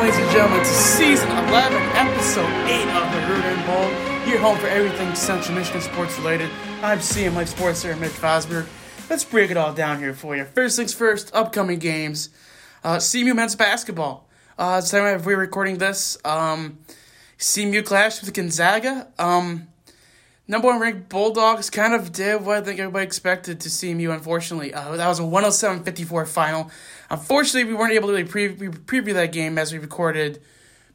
ladies and gentlemen, to season 11, episode 8 of the Root and Bowl. Your home for everything Central Michigan sports related. I'm CMLife Sports here, Mitch Fosberg. Let's break it all down here for you. First things first, upcoming games. Uh, CMU men's basketball. Uh, the time we're recording this, um, CMU clash with Gonzaga. Um, number one ranked Bulldogs kind of did what I think everybody expected to CMU, unfortunately. Uh, that was a 107 54 final. Unfortunately, we weren't able to really pre- preview that game as we recorded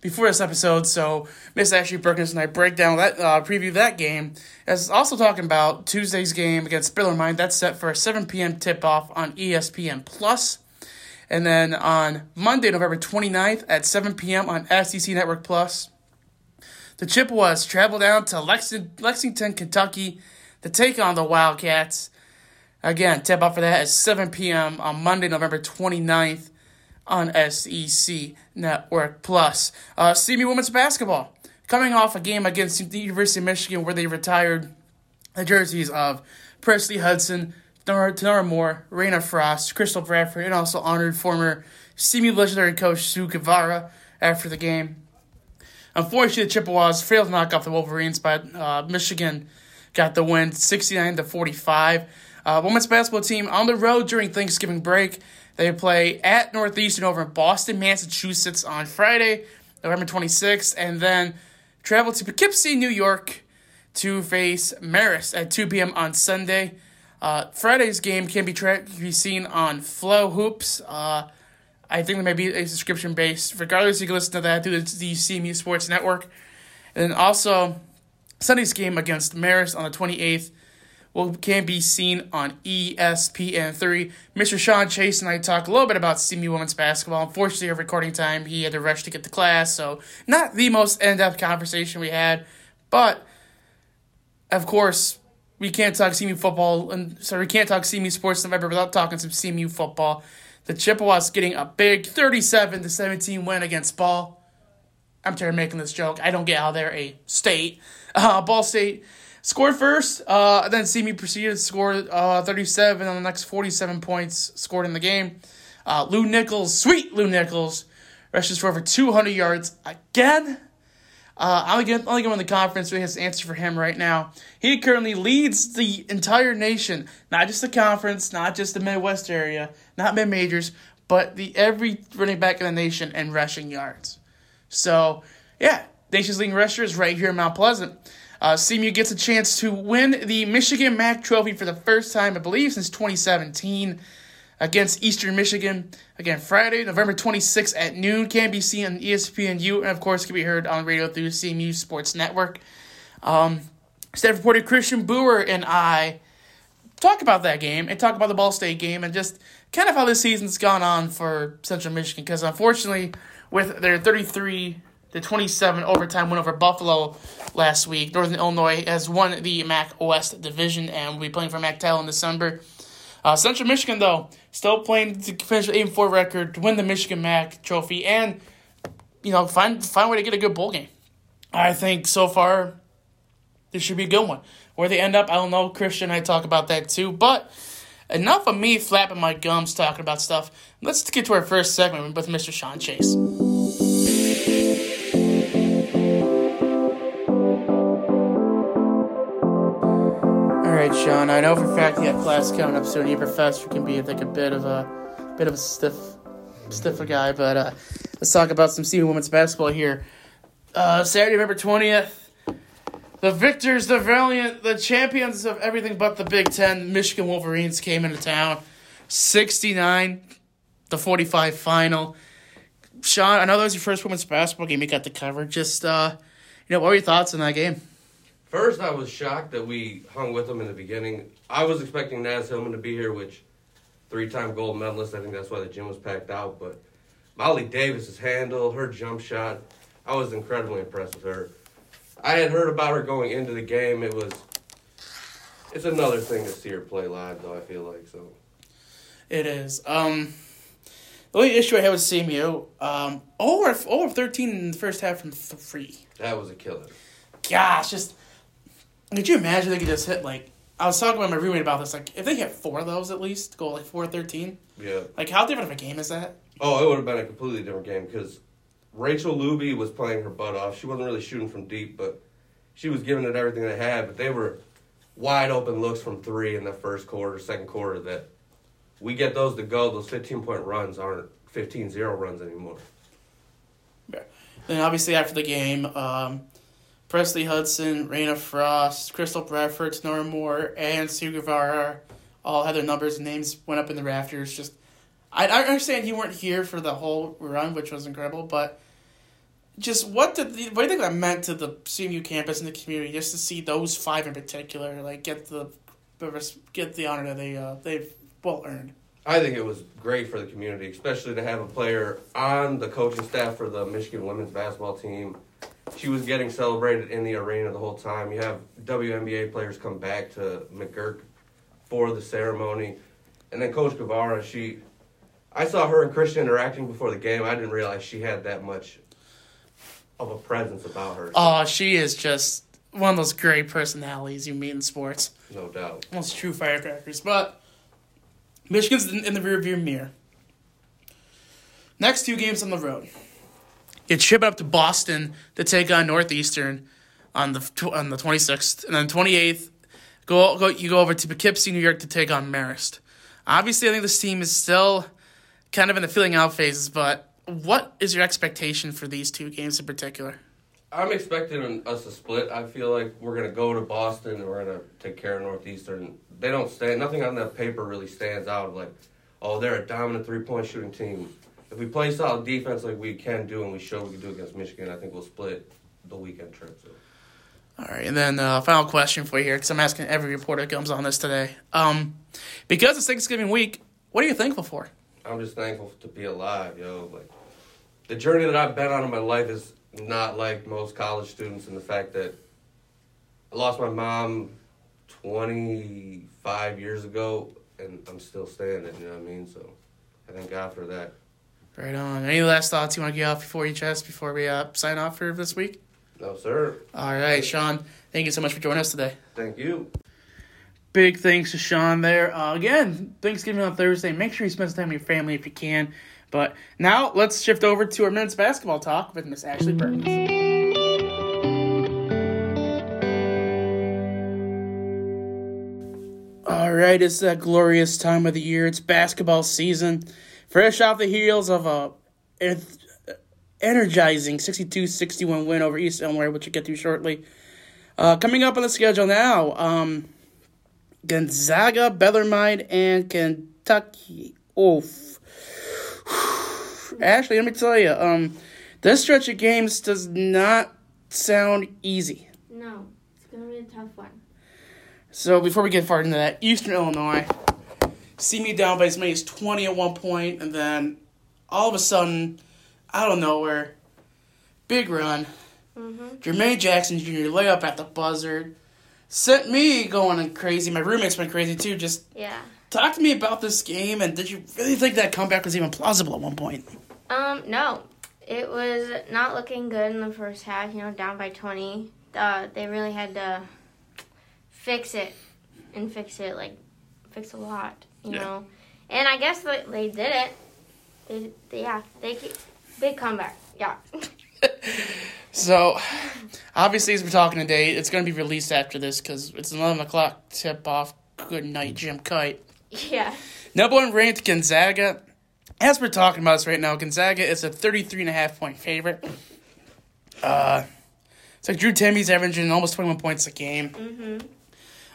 before this episode, so Miss Ashley Perkins and I break down that uh, preview that game. As also talking about Tuesday's game against Bellarmine, that's set for a 7 p.m. tip off on ESPN Plus. And then on Monday, November 29th at 7 p.m. on SEC Network Plus, the Chippewas travel down to Lexington, Kentucky to take on the Wildcats. Again, tip off for that at 7 p.m. on Monday, November 29th on SEC Network Plus. Uh, CMU women's basketball coming off a game against the University of Michigan where they retired the jerseys of Presley Hudson, Tinara Moore, Reyna Frost, Crystal Bradford, and also honored former CMU legendary coach Sue Guevara after the game. Unfortunately, the Chippewas failed to knock off the Wolverines, but uh, Michigan got the win 69 to 45. Uh, women's basketball team on the road during Thanksgiving break. They play at Northeastern over in Boston, Massachusetts on Friday, November 26th, and then travel to Poughkeepsie, New York to face Marist at 2 p.m. on Sunday. Uh, Friday's game can be, tra- can be seen on FloHoops. Uh, I think there may be a subscription based. Regardless, you can listen to that through the, the CMU Sports Network. And then also, Sunday's game against Marist on the 28th will can be seen on ESPN3. Mr. Sean Chase and I talk a little bit about CMU women's basketball. Unfortunately, at recording time, he had to rush to get to class, so not the most in-depth conversation we had. But of course, we can't talk CMU football, and so we can't talk CMU sports in November without talking some CMU football. The Chippewas getting a big 37 to 17 win against Ball. I'm tired of making this joke. I don't get how they're a state. Uh, Ball State scored first, uh, then CMU proceeded to score uh, 37 on the next 47 points scored in the game. Uh, Lew Nichols, sweet Lew Nichols, rushes for over 200 yards again. Uh, I'm again, only going to the conference, he has the answer for him right now. He currently leads the entire nation, not just the conference, not just the Midwest area, not mid majors, but the every running back in the nation in rushing yards. So, yeah, nation's leading rusher is right here in Mount Pleasant. Uh, CMU gets a chance to win the Michigan MAC Trophy for the first time, I believe, since 2017 against Eastern Michigan. Again, Friday, November 26th at noon. Can be seen on ESPNU and, of course, can be heard on radio through CMU Sports Network. Um, staff reporter Christian Brewer and I talk about that game and talk about the Ball State game and just kind of how this season's gone on for Central Michigan. Because, unfortunately, with their 33 to 27 overtime win over Buffalo last week, Northern Illinois has won the MAC West Division and will be playing for MAC title in December. Uh, Central Michigan, though, still playing to finish with 8 4 record to win the Michigan MAC trophy and, you know, find, find a way to get a good bowl game. I think so far this should be a good one. Where they end up, I don't know. Christian and I talk about that too. But enough of me flapping my gums talking about stuff. Let's get to our first segment with Mr. Sean Chase. Sean. I know for a fact you have class coming up soon. Your professor can be like a bit of a bit of a stiff, stiffer guy. But uh, let's talk about some CMU women's basketball here. Uh, Saturday, November twentieth. The victors, the valiant, the champions of everything but the Big Ten, Michigan Wolverines came into town. 69 the 45 final. Sean, I know that was your first women's basketball game you got to cover. Just, uh, you know, what were your thoughts on that game? First, I was shocked that we hung with them in the beginning. I was expecting Naz Hillmon to be here, which three-time gold medalist. I think that's why the gym was packed out. But Molly Davis's handle, her jump shot, I was incredibly impressed with her. I had heard about her going into the game. It was, it's another thing to see her play live, though. I feel like so. It is. Um, the only issue I had with CMU, um, over over thirteen in the first half from three. That was a killer. Gosh, just could you imagine they could just hit like I was talking with my roommate about this. Like if they hit four of those at least, go like four thirteen. Yeah. Like how different of a game is that? Oh, it would have been a completely different game because Rachel Luby was playing her butt off. She wasn't really shooting from deep, but she was giving it everything they had. But they were wide open looks from three in the first quarter, second quarter. That we get those to go. Those 15 point runs aren't 15-0 runs anymore. Yeah. Then obviously after the game, um, Presley Hudson, Reyna Frost, Crystal Bradford, Nora Moore, and Sue Guevara all had their numbers and names went up in the rafters. Just, I, I understand you weren't here for the whole run, which was incredible, but just what did the, what do you think that meant to the CMU campus and the community just to see those five in particular like get the get the honor that they uh, they've well earned. I think it was great for the community, especially to have a player on the coaching staff for the Michigan women's basketball team. She was getting celebrated in the arena the whole time. You have WNBA players come back to McGuirk for the ceremony, and then Coach Guevara. She, I saw her and Christian interacting before the game. I didn't realize she had that much of a presence about her. Oh, she is just one of those great personalities you meet in sports. No doubt. Most true firecrackers. But Michigan's in the rearview mirror. Next two games on the road. Get shipped up to Boston to take on Northeastern on the on the 26th, and then 28th, go go you go over to Poughkeepsie, New York to take on Marist. Obviously, I think this team is still kind of in the filling out phases, but what is your expectation for these two games in particular? I'm expecting us to split. I feel like we're gonna go to Boston and we're gonna take care of Northeastern. They don't stand. Nothing on that paper really stands out. Like, oh, they're a dominant three point shooting team. If we play solid defense like we can do and we show we can do against Michigan, I think we'll split the weekend trip. So. All right, and then uh, final question for you here, because I'm asking every reporter that comes on this today. Um, because it's Thanksgiving week, what are you thankful for? I'm just thankful to be alive, yo. Like the journey that I've been on in my life is not like most college students, in the fact that I lost my mom 25 years ago, and I'm still standing. You know what I mean? So I thank God for that. Right on. Any last thoughts you want to get off before you chest before we uh, sign off for this week? No, sir. All right, Sean. Thank you so much for joining us today. Thank you. Big thanks to Sean there. Uh, again, Thanksgiving on Thursday. Make sure you spend some time with your family if you can. But now let's shift over to our men's basketball talk with Miss Ashley Burns. All right, it's that glorious time of the year. It's basketball season. Fresh off the heels of a energizing 62-61 win over East Illinois, which we'll get to shortly. Uh, coming up on the schedule now, um, Gonzaga, Bellarmine, and Kentucky. Oof. Ashley, let me tell you, um, this stretch of games does not sound easy. No, it's gonna be a tough one. So before we get far into that, Eastern Illinois CMU down by as many as twenty at one point, and then all of a sudden, out of nowhere, big run. Mm-hmm. Jermaine Jackson Jr. layup at the buzzer sent me going crazy. My roommates went crazy too. Just Yeah. talk to me about this game, and did you really think that comeback was even plausible at one point? Um, no. It was not looking good in the first half, you know, down by 20. Uh, they really had to fix it and fix it, like, fix a lot, you Yeah. know. And I guess they, they did it. They, they, yeah, they big comeback. Yeah. So, obviously, as we're talking today, it's going to be released after this because it's 11 o'clock tip off. Good night, Jim Kite. yeah. Number one ranked Gonzaga. As we're talking about this right now, Gonzaga is a 33 and a half point favorite. Uh, it's like Drew Timme's averaging almost 21 points a game. Mm-hmm.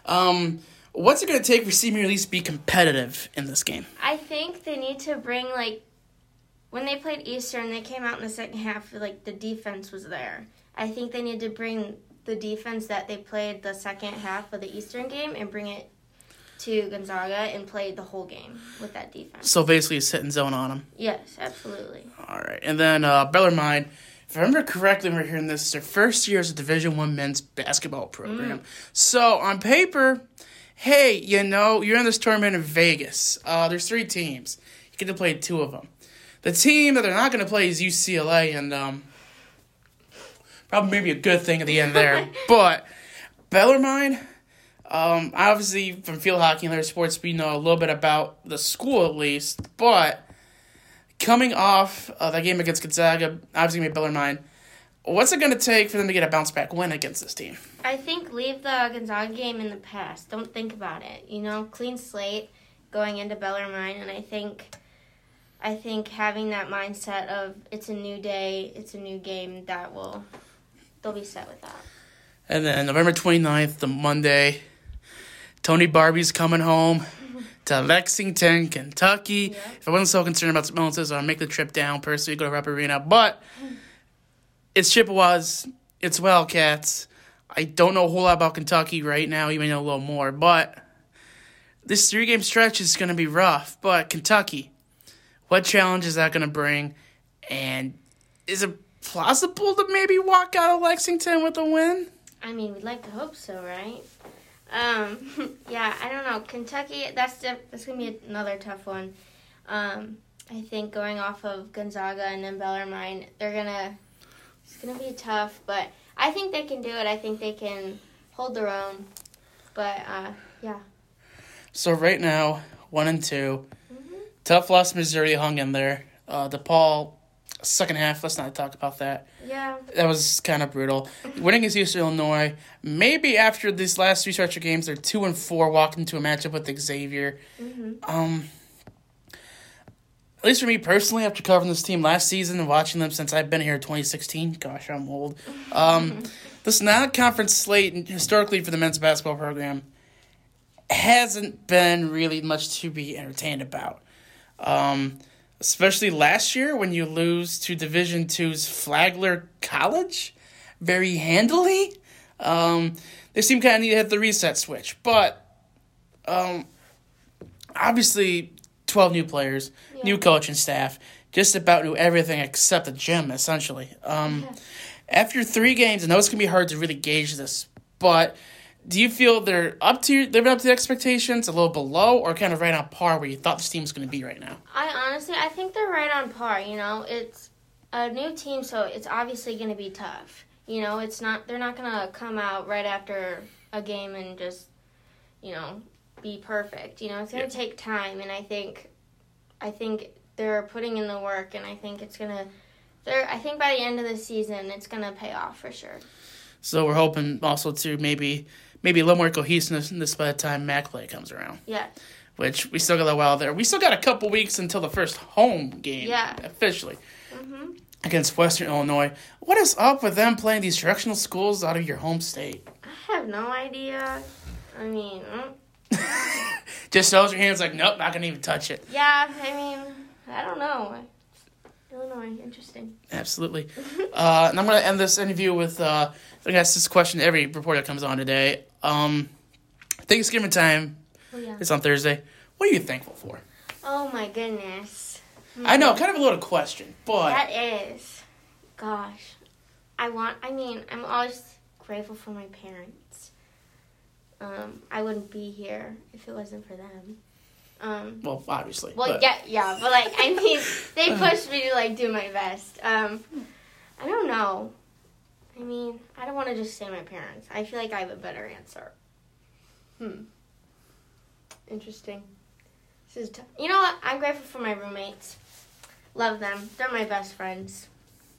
Um, what's it going to take for CMU at to be competitive in this game? I think they need to bring like when they played Eastern, they came out in the second half. Like the defense was there. I think they need to bring the defense that they played the second half of the Eastern game and bring it to Gonzaga and play the whole game with that defense. So basically, a sit and zone on them. Yes, absolutely. All right, and then uh, Bellarmine. If I remember correctly, we're hearing this, it's their first year as a Division One men's basketball program. So on paper, hey, you know, you're in this tournament in Vegas. Uh, there's three teams. You get to play two of them. The team that they're not going to play is UCLA, and um, probably maybe a good thing at the end there. but Bellarmine, um, obviously from field hockey and other sports, we know a little bit about the school at least, but coming off uh, that game against Gonzaga, obviously made Bellarmine. What's it going to take for them to get a bounce back win against this team? I think leave the Gonzaga game in the past. Don't think about it. You know, clean slate going into Bellarmine, and I think, I think having that mindset of it's a new day, it's a new game, that will, they'll be set with that. And then November 29th, the Monday, Tony Barbee's coming home to Lexington, Kentucky. Yeah. If I wasn't so concerned about Smolensis, I'd make the trip down personally, go to Rupp Arena. But it's Chippewas, it's Wildcats. I don't know a whole lot about Kentucky right now. You may know a little more, but this three game stretch is going to be rough. But Kentucky, what challenge is that going to bring? And is it plausible to maybe walk out of Lexington with a win? I mean, we'd like to hope so, right? Um, yeah, I don't know. Kentucky, that's the, that's gonna be another tough one. Um, I think going off of Gonzaga and then Bellarmine, they're gonna it's gonna be tough, but I think they can do it. I think they can hold their own. But uh, yeah, So right now, one and 2 Mm-hmm. Tough loss. Missouri hung in there. Uh, DePaul, second half. Let's not talk about that. yeah, That was kind of brutal. Winning against Eastern Illinois. Maybe after these last three stretch of games, they're two and four, walking into a matchup with Xavier. hmm Um, at least for me personally, after covering this team last season and watching them since I've been here in 2016, gosh, I'm old. Um, this non conference slate, historically for the men's basketball program, hasn't been really much to be entertained about. Um, especially last year when you lose to Division Two's Flagler College very handily. Um, they seem kind of need to hit the reset switch, but um, obviously 12 new players, new coaching staff, just about knew everything except the gym, essentially. Um, After three games, it's going to be hard to really gauge this, but do you feel they're up to living up to the expectations, a little below, or kind of right on par where you thought this team was going to be right now? I honestly, I think they're right on par. You know, it's a new team, so it's obviously going to be tough. You know, it's not. They're not going to come out right after a game and just, you know, be perfect. You know, it's going to take time, and I think, I think they're putting in the work, and I think it's gonna. They're. I think by the end of the season, it's going to pay off for sure. So we're hoping also to maybe maybe a little more cohesiveness this by the time MAC play comes around. Yeah. Which we still got a while there. We still got a couple weeks until the first home game. Yeah. Officially. Mhm. Against Western Illinois. What is up with them playing these directional schools out of your home state? I have no idea. I mean, mm, Just throws your hands like, nope, not gonna even touch it. yeah. I mean, I don't know. Illinois, interesting. Absolutely. uh, and I'm gonna end this interview with uh, I guess this question to every reporter that comes on today. Um, Thanksgiving time Oh yeah. is on Thursday. What are you thankful for? Oh my goodness. I know, kind of a loaded question, but That is, gosh, I want. I mean, I'm always grateful for my parents. Um, I wouldn't be here if it wasn't for them. Um, well, obviously. well, but- yeah, yeah, but like, I mean, they pushed me to like do my best. Um, I don't know. I mean, I don't want to just say my parents. I feel like I have a better answer. Hmm. Interesting. This is t- you know what? I'm grateful for my roommates. Love them. They're my best friends.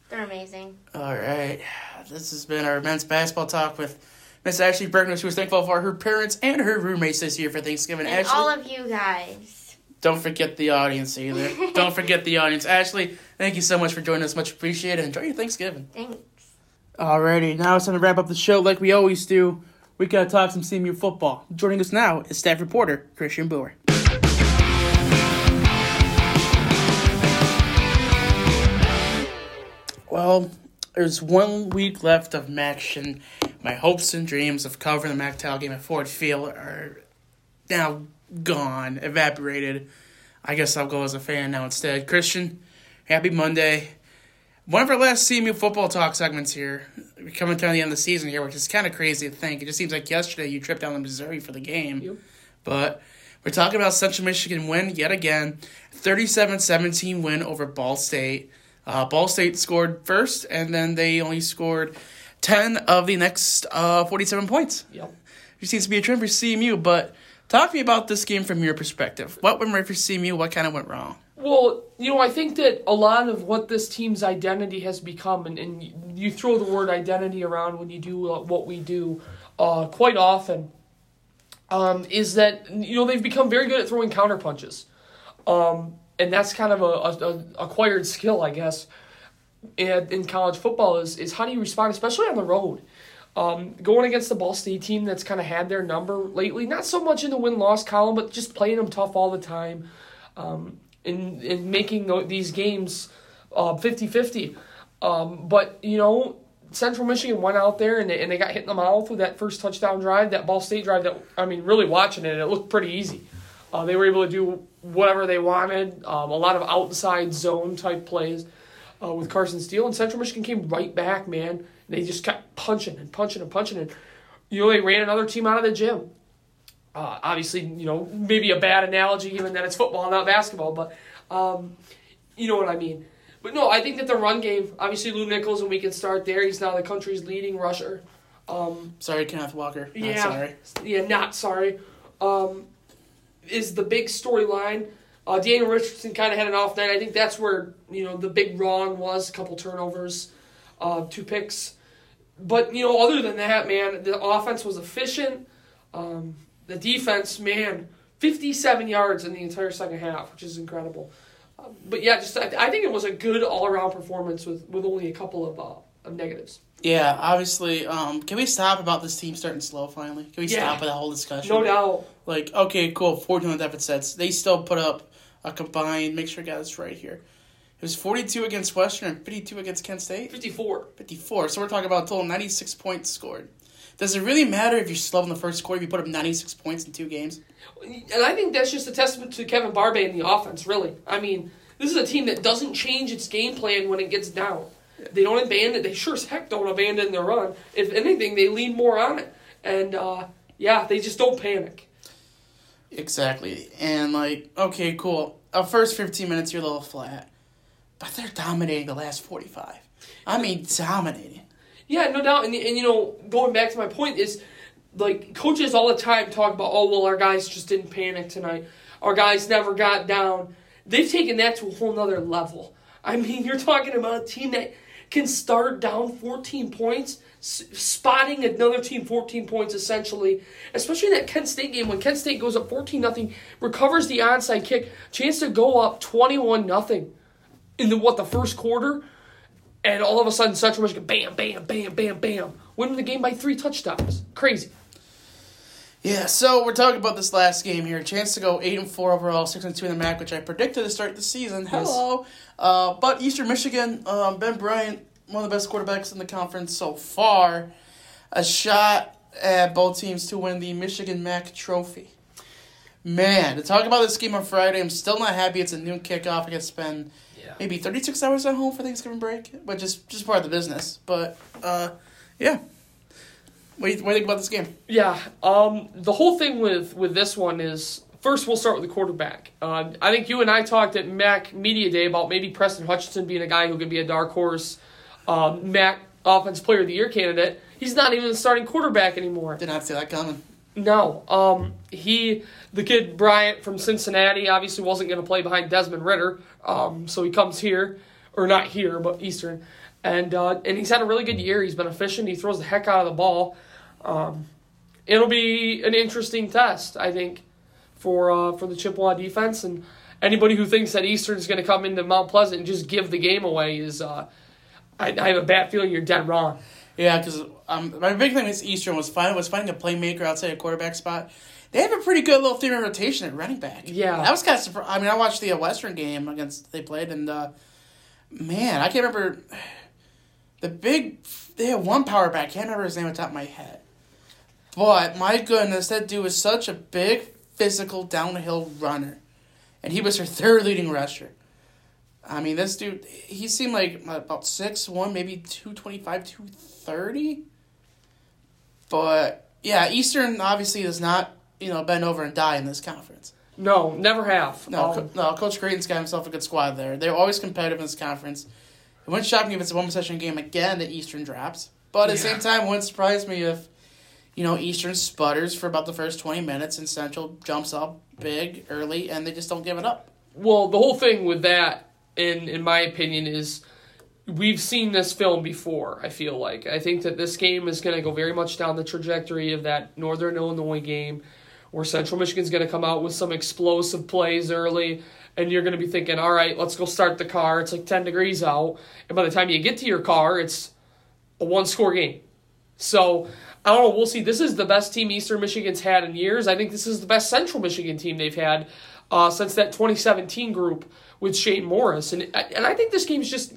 They're amazing. All right. This has been our men's basketball talk with Miss Ashley Bergman, She was thankful for her parents and her roommates this year for Thanksgiving. And Ashley, all of you guys. don't forget the audience either. don't forget the audience. Ashley, thank you so much for joining us. Much appreciated. Enjoy your Thanksgiving. Thanks. Alrighty, now it's time to wrap up the show like we always do. We gotta talk some CMU football. Joining us now is staff reporter Christian Booher. Well, there's one week left of MACtion, and My hopes and dreams of covering the MAC game at Ford Field are now gone, evaporated. I guess I'll go as a fan now instead. Christian, happy Monday. One of our last CMU football talk segments here. We're coming to the end of the season here, which is kind of crazy to think. It just seems like yesterday you tripped down to Missouri for the game. Yep. But we're talking about Central Michigan win yet again. 37-17 win over Ball State. Uh, Ball State scored first, and then they only scored 10 of the next uh, 47 points. Yep. Which seems to be a trend for CMU, but Talk to me about this game from your perspective. What went right for CMU? What kind of went wrong? Well, you know, I think that a lot of what this team's identity has become, and, and you throw the word identity around when you do uh, what we do uh, quite often, um, is that, you know, they've become very good at throwing counter punches. Um, and that's kind of a, a, a acquired skill, I guess, in, in college football is, is how do you respond, especially on the road. Um, going against the Ball State team that's kind of had their number lately, not so much in the win loss column, but just playing them tough all the time. Um, in in making these games uh, 50-50. Um, but you know, Central Michigan went out there and they, and they got hit in the mouth with that first touchdown drive, that Ball State drive. That I mean, really watching it, it looked pretty easy. Uh, they were able to do whatever they wanted. Um, a lot of outside zone type plays uh, with Carson Steele, and Central Michigan came right back, man. They just kept punching and punching and punching, and you know they ran another team out of the gym. Uh, obviously, you know, maybe a bad analogy given that it's football, not basketball, but um, you know what I mean. But no, I think that the run game, obviously Lew Nichols, and we can start there. He's now the country's leading rusher. Um, sorry, Kenneth Walker. Not yeah, sorry. Yeah, not sorry. Um, is the big storyline. Uh, Daniel Richardson kind of had an off night. I think that's where you know the big wrong was. A couple turnovers, uh, two picks. But you know, other than that, man, the offense was efficient. Um, the defense, man, 57 yards in the entire second half, which is incredible. Uh, but yeah, just I, I, think it was a good all around performance with, with only a couple of, uh, of negatives. Yeah, obviously. Um, can we stop about this team starting slow finally? Can we yeah. stop with that whole discussion? No doubt. Like, okay, cool, 14 sets. They still put up a combined, make sure I got this right here. It was 42 against Western and 52 against Kent State? 54. 54. So we're talking about a total 96 points scored. Does it really matter if you're slow in the first quarter if you put up 96 points in two games? And I think that's just a testament to Kevin Barbay and the offense, really. I mean, this is a team that doesn't change its game plan when it gets down. They don't abandon. They sure as heck don't abandon their run. If anything, they lean more on it. And uh, yeah, they just don't panic. Exactly. And like, okay, cool. Our first 15 minutes, you're a little flat, but they're dominating the last 45. I mean, dominating. Yeah, no doubt. And, and you know, going back to my point is, like, coaches all the time talk about, oh, well, our guys just didn't panic tonight. Our guys never got down. They've taken that to a whole nother level. I mean, you're talking about a team that can start down 14 points, spotting another team 14 points essentially, especially that Kent State game when Kent State goes up 14 nothing, recovers the onside kick, chance to go up 21 nothing in the what the first quarter and all of a sudden, Central Michigan, bam, bam, bam, bam, bam, winning the game by three touchdowns. Crazy. Yeah, so we're talking about this last game here. Chance to go eight and four overall, six and two in the MAC, which I predicted to start the season. Hello, yes. uh, but Eastern Michigan, um, Ben Bryant, one of the best quarterbacks in the conference so far, a shot at both teams to win the Michigan MAC trophy. Man, to talk about this game on Friday, I'm still not happy. It's a noon kickoff. I get to spend yeah. maybe 36 hours at home for Thanksgiving break, but just just part of the business. But uh, yeah. What do, you, what do you think about this game? Yeah, um, the whole thing with with this one is first we'll start with the quarterback. Uh, I think you and I talked at MAC Media Day about maybe Preston Hutchinson being a guy who could be a dark horse um, MAC Offense Player of the Year candidate. He's not even the starting quarterback anymore. Did not see that coming. No, um, he the kid Bryant from Cincinnati obviously wasn't going to play behind Desmond Ridder, um, so he comes here or not here, but Eastern, and uh, and he's had a really good year. He's been efficient. He throws the heck out of the ball. Um, it'll be an interesting test, I think, for uh, for the Chippewa defense and anybody who thinks that Eastern is going to come into Mount Pleasant and just give the game away is. Uh, I, I have a bad feeling you're dead wrong. Yeah, because um, my big thing with Eastern was finding was finding a playmaker outside a quarterback spot. They have a pretty good little theory rotation at running back. Yeah, that was kind of. I mean, I watched the uh, Western game against they played, and uh, man, I can't remember the big. They had one power back. Can't remember his name on top of my head. But my goodness, that dude was such a big, physical downhill runner, and he was her third leading rusher. I mean, this dude, he seemed like about six one, maybe 225, 230. But yeah, Eastern obviously does not, you know, bend over and die in this conference. No, never have. No, um, no. Coach Creighton's got himself a good squad there. They're always competitive in this conference. It wouldn't shock me if it's a one possession game again that Eastern drops. But at yeah. the same time, it wouldn't surprise me if you know, Eastern sputters for about the first 20 minutes, and Central jumps up big early, and they just don't give it up. Well, the whole thing with that, in in my opinion, is we've seen this film before. I feel like I think that this game is going to go very much down the trajectory of that Northern Illinois game, where Central Michigan's going to come out with some explosive plays early, and you're going to be thinking, "All right, let's go start the car." It's like ten degrees out, and by the time you get to your car, it's a one score game. So I don't know. We'll see. This is the best team Eastern Michigan's had in years. I think this is the best Central Michigan team they've had uh, since that 2017 group with Shane Morris. And and I think this game's just,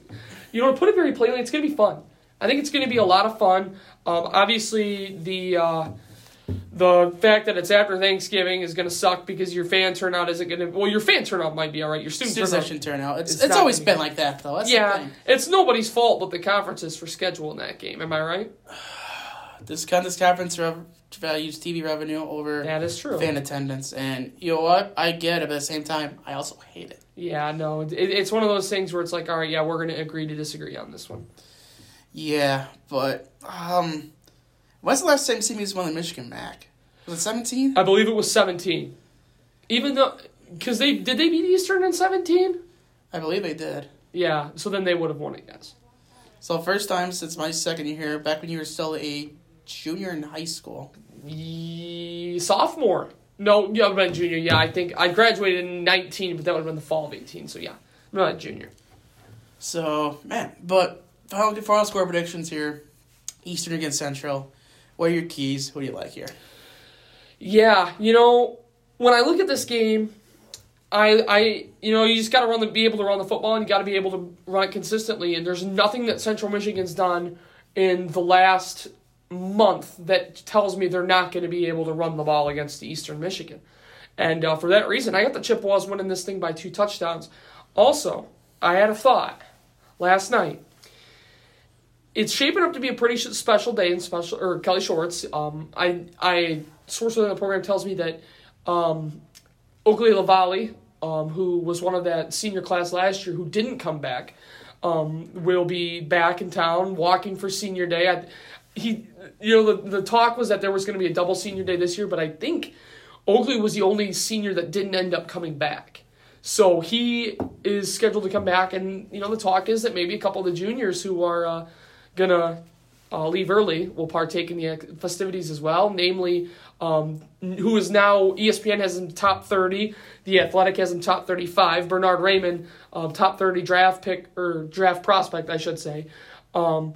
you know, to put it very plainly, it's going to be fun. I think it's going to be a lot of fun. Um, obviously, the uh, the fact that it's after Thanksgiving is going to suck because your fan turnout isn't going to. Well, your fan turnout might be all right. Your student Student turnout. session turnout. It's, It's it's, always been like that, though. That's the Yeah, it's nobody's fault but the conferences for scheduling that game. Am I right? This, con- this conference rev- values TV revenue over That is true. fan attendance, and you know what? I get it, but at the same time, I also hate it. Yeah, no, it, it's one of those things where it's like, all right, yeah, we're going to agree to disagree on this one. Yeah, but um, when's the last time CMU's won the Michigan MAC? Was it seventeen? I believe it was 17. Even though, because they did they beat Eastern in 17? I believe they did. Yeah, so then they would have won it, yes. So first time since my second year here, back when you were still a junior in high school. Ye- sophomore. No, yeah, have been junior. Yeah, I think I graduated in 19, but that would have been the fall of 18. So yeah, I'm not a junior. So man, but final, final score predictions here: Eastern against Central. What are your keys? Who do you like here? Yeah, you know, when I look at this game, I I you know, you just got to run the be able to run the football and you got to be able to run it consistently and there's nothing that Central Michigan's done in the last month that tells me they're not going to be able to run the ball against the Eastern Michigan. And uh, for that reason, I got the Chippewas winning this thing by two touchdowns. Also, I had a thought last night. It's shaping up to be a pretty special day in special or Kelly Shorts. Um, I I source within the program tells me that um, Oakley Lavalle, um, who was one of that senior class last year who didn't come back, um, will be back in town walking for senior day. I, he, you know, the the talk was that there was going to be a double senior day this year, but I think Oakley was the only senior that didn't end up coming back. So he is scheduled to come back, and you know the talk is that maybe a couple of the juniors who are uh, gonna uh, leave early will partake in the festivities as well. Namely, um, who is now ESPN has him top thirty, the Athletic has him top thirty-five. Bernhard Raimann, um, top thirty draft pick or draft prospect, I should say. Um,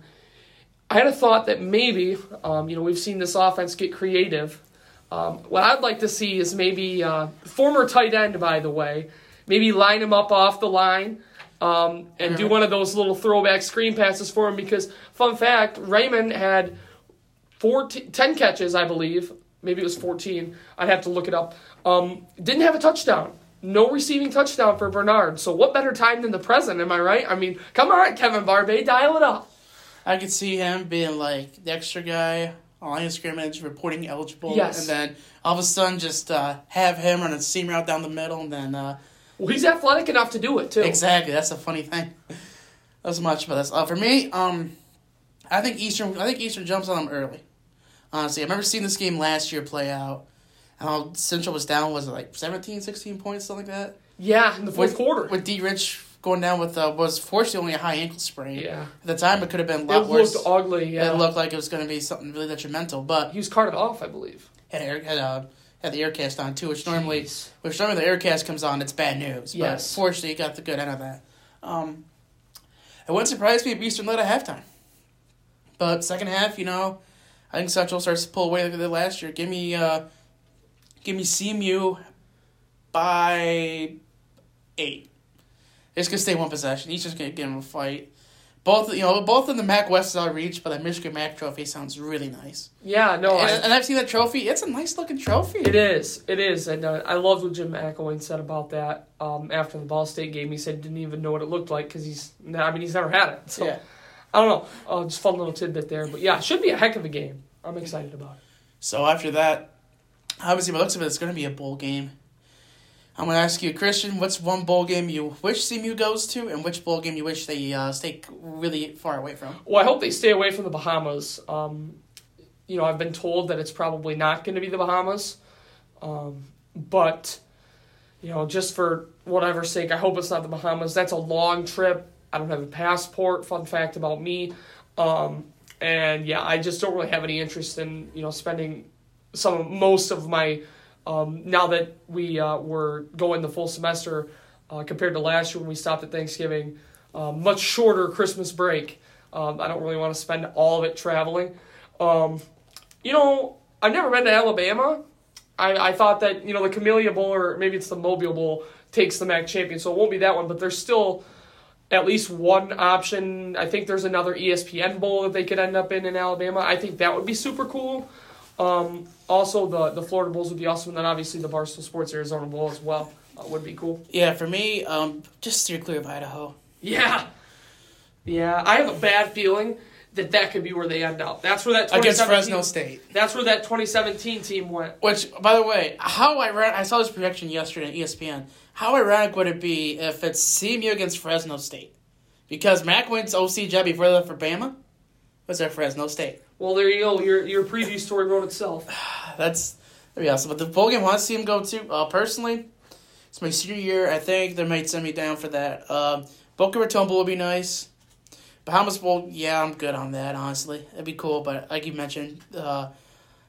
I had a thought that maybe, um, you know, we've seen this offense get creative. Um, what I'd like to see is maybe uh, former tight end, by the way, maybe line him up off the line um, and do one of those little throwback screen passes for him. Because, fun fact, Raimann had 14, 10 catches, I believe. Maybe it was 14. I'd have to look it up. Um, didn't have a touchdown. No receiving touchdown for Bernhard. So, what better time than the present? Am I right? I mean, come on, Kevin Barbay, dial it up. I could see him being like the extra guy on of scrimmage, reporting eligible, Yes. and then all of a sudden just uh, have him run a seam route down the middle, and then uh, Well, he's athletic enough to do it, too. exactly that's a funny thing. That's much about this. Uh, for me, um, I think Eastern. I think Eastern jumps on them early. Honestly, I remember seeing this game last year play out. How Central was down was it like 17, 16 points, something like that. Yeah, in the fourth with, quarter. with D Rich going down with uh, was fortunately only a high ankle sprain. yeah. At the time, it could have been a It lot worse. looked ugly, yeah. It looked like it was going to be something really detrimental, but he was carted off, I believe. had air, had, uh, had the aircast on too, which normally Jeez. which normally the aircast comes on, it's bad news. But Yes. fortunately, he got the good end of that. Um, it wouldn't surprise me if Eastern led at halftime, but second half, you know, I think Central starts to pull away like they did last year. Give me, uh, give me CMU by eight. It's gonna stay one possession. Eastern's gonna give them a fight. Both you know, both in the MAC West is out of reach, but that Michigan MAC trophy sounds really nice. Yeah, no, and, I, and I've seen that trophy. It's a nice looking trophy. it is. It is. And uh, I loved what Jim McElwain said about that um, after the Ball State game. He said he didn't even know what it looked like because he's, I mean, he's never had it. So Yeah. I don't know. Uh, just fun little tidbit there. But yeah, it should be a heck of a game. I'm excited about it. So after that, obviously, by looks of it, it's going to be a bowl game. I'm to ask you, Christian, what's one bowl game you wish CMU goes to, and which bowl game you wish they uh, stay really far away from? Well, I hope they stay away from the Bahamas. Um, you know, I've been told that it's probably not going to be the Bahamas. Um, but, you know, just for whatever's sake, I hope it's not the Bahamas. That's a long trip. I don't have a passport. Fun fact about me. Um, and yeah, I just don't really have any interest in you know spending some most of my um, now that we uh, were going the full semester uh, compared to last year when we stopped at Thanksgiving, uh, much shorter Christmas break. Um, I don't really want to spend all of it traveling. Um, you know, I've never been to Alabama. I, I thought that you know the Camellia Bowl or maybe it's the Mobile Bowl takes the MAC champion, so it won't be that one. But there's still at least one option. I think there's another ESPN Bowl that they could end up in in Alabama. I think that would be super cool. Um, also, the the Florida Bowls would be awesome, and then obviously the Barstool Sports Arizona Bowl as well uh, would be cool. Yeah, for me, um, just steer clear of Idaho. Yeah, yeah. I have a bad feeling that that could be where they end up. That's where that Against 2017 Fresno State. That's where that 2017 team went. Which, by the way, how ironic, I saw this projection yesterday on ESPN. How ironic would it be if it's CMU against Fresno State? Because Mac wins OC job before they left for Bama. Was at Fresno State. Well, there you go. Your your preview story wrote itself. That's that'd be awesome. But the bowl game I want to see him go to. Uh, personally, it's my senior year. I think they might send me down for that. Um, Boca Raton Bowl would be nice. Bahamas Bowl, yeah, I'm good on that. Honestly, it'd be cool. But like you mentioned, uh,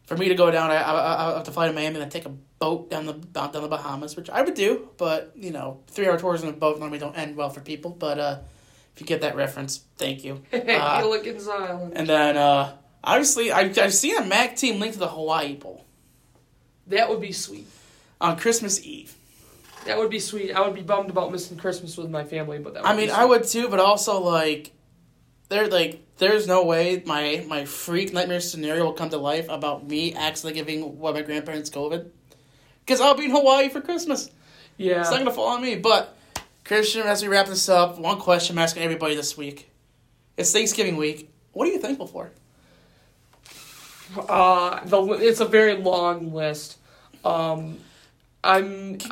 for me to go down, I, I, I have to fly to Miami and then take a boat down the down the Bahamas, which I would do. But you know, three hour tours in a boat normally don't end well for people. But uh, if you get that reference, thank you. Uh, Gilligan's Island. and then uh, obviously, I, I've seen a MAC team linked to the Hawaii Bowl That would be sweet. on Christmas Eve. That would be sweet. I would be bummed about missing Christmas with my family, but that would I mean, I would too, but also like, there like there's no way my my freak nightmare scenario will come to life about me actually giving one of my grandparents COVID, because I'll be in Hawaii for Christmas. Yeah. It's not gonna fall on me. But Christian, as we wrap this up, one question I'm asking everybody this week: It's Thanksgiving week. What are you thankful for? Uh, the it's a very long list. Um, I'm G-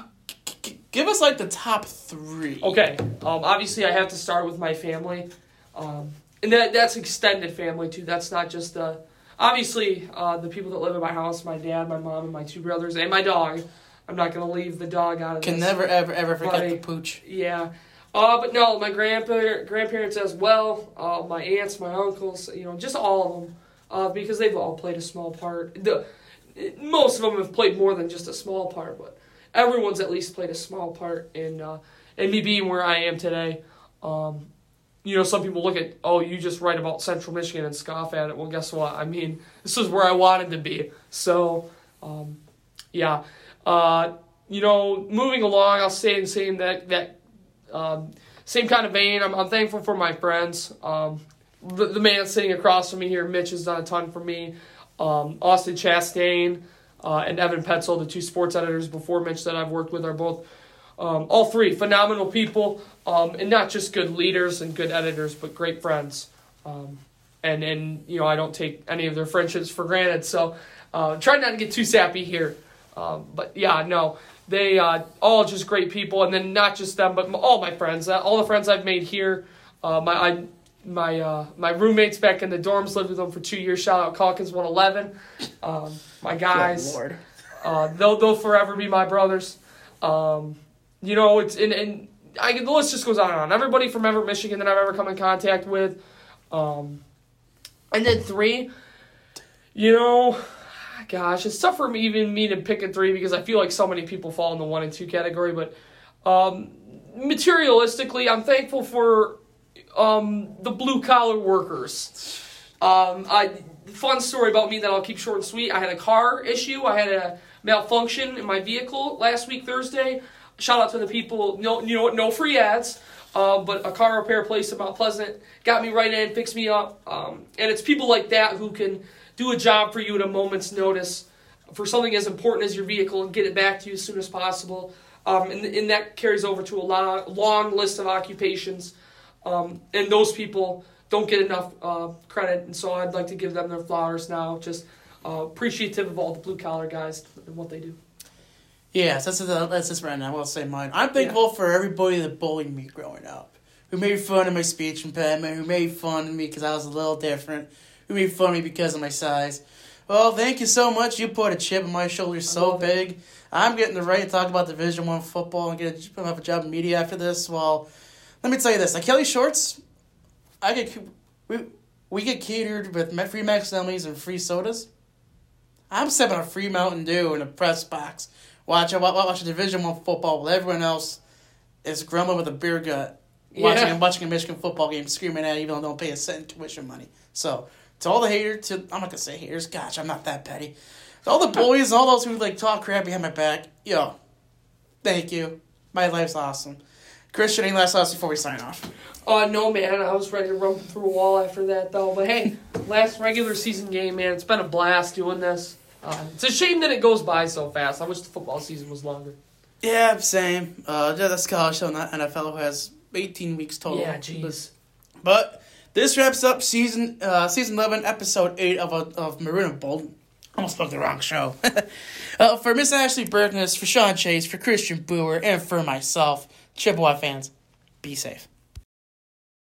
g- give us like the top three. okay. Um, obviously I have to start with my family, um, and that that's extended family too. That's not just the obviously uh, the people that live in my house, my dad, my mom, and my two brothers, and my dog. I'm not gonna leave the dog out of Can this. Can never ever ever forget Buddy. the pooch. Yeah. Uh, but no, my grandpa, grandparents as well, uh, my aunts, my uncles, you know, just all of them, uh, because they've all played a small part. The most of them have played more than just a small part, but everyone's at least played a small part in uh, in me being where I am today. Um, you know, some people look at, oh, you just write about Central Michigan and scoff at it. Well, guess what? I mean, this is where I wanted to be. So, um, yeah. Uh, you know, moving along, I'll say the same that that um, same kind of vein. I'm, I'm thankful for my friends. Um, the, the man sitting across from me here, Mitch, has done a ton for me. Um, Austin Chastain uh, and Evan Petzold, the two sports editors before Mitch that I've worked with, are both um, all three phenomenal people, um, and not just good leaders and good editors, but great friends. Um, and and you know, I don't take any of their friendships for granted. So uh, try not to get too sappy here. Um, but yeah, no, they uh, all just great people, and then not just them, but all my friends, uh, all the friends I've made here. Uh, my I, my uh, my roommates back in the dorms lived with them for two years. Shout out Calkins one eleven. Um, my guys, Good Lord. uh, they'll they'll forever be my brothers. Um, you know, it's and, and I the list just goes on and on. Everybody from ever Michigan that I've ever come in contact with. Um, and then three, you know, gosh, it's tough for me even me to pick a three because I feel like so many people fall in the one and two category. But um, materialistically, I'm thankful for um, the blue collar workers. Um, I fun story about me that I'll keep short and sweet. I had a car issue. I had a malfunction in my vehicle last week Thursday. Shout out to the people. No, you know what? No free ads. Uh, but a car repair place in Mount Pleasant got me right in, fixed me up, um, and it's people like that who can do a job for you at a moment's notice for something as important as your vehicle and get it back to you as soon as possible. Um, and, and that carries over to a long list of occupations. Um, and those people don't get enough uh, credit, and so I'd like to give them their flowers now. Just uh, appreciative of all the blue collar guys and what they do. Yes, that's that's just right now. I will say mine. I'm thankful for everybody that bullied me growing up, who made fun of my speech impediment, who made fun of me because I was a little different, who made fun of me because of my size. Well, thank you so much. You put a chip on my shoulder so love it. big. I'm getting the right to talk about Division One football and get a, have a job in media after this. Well, let me tell you this: like Kelly Shorts, I get we we get catered with free Max Emmys and free sodas. I'm sipping a free Mountain Dew in a press box. Watch watch, watch Division One football while everyone else is grumbling with a beer gut. Watching Yeah. watching a Michigan football game, screaming at it, even though they don't pay a cent in tuition money. So to all the haters, to I'm not gonna say haters. Gosh, I'm not that petty. To all the boys, all those who like talk crap behind my back, yo, thank you. My life's awesome. Christian, any last thoughts before we sign off? Uh, no, man. I was ready to run through a wall after that, though. But hey, last regular season game, man. It's been a blast doing this. Uh, it's a shame that it goes by so fast. I wish the football season was longer. Yeah, same. Uh, yeah, that's college show, not NFL, who has 18 weeks total. Yeah, jeez. But this wraps up season uh, season 11, episode 8 of, a, of Maroon and Bold. Almost spoke the wrong show. uh, for Miss Ashley Berkness, for Sean Chase, for Christian Booher, and for myself, Chippewa fans, be safe.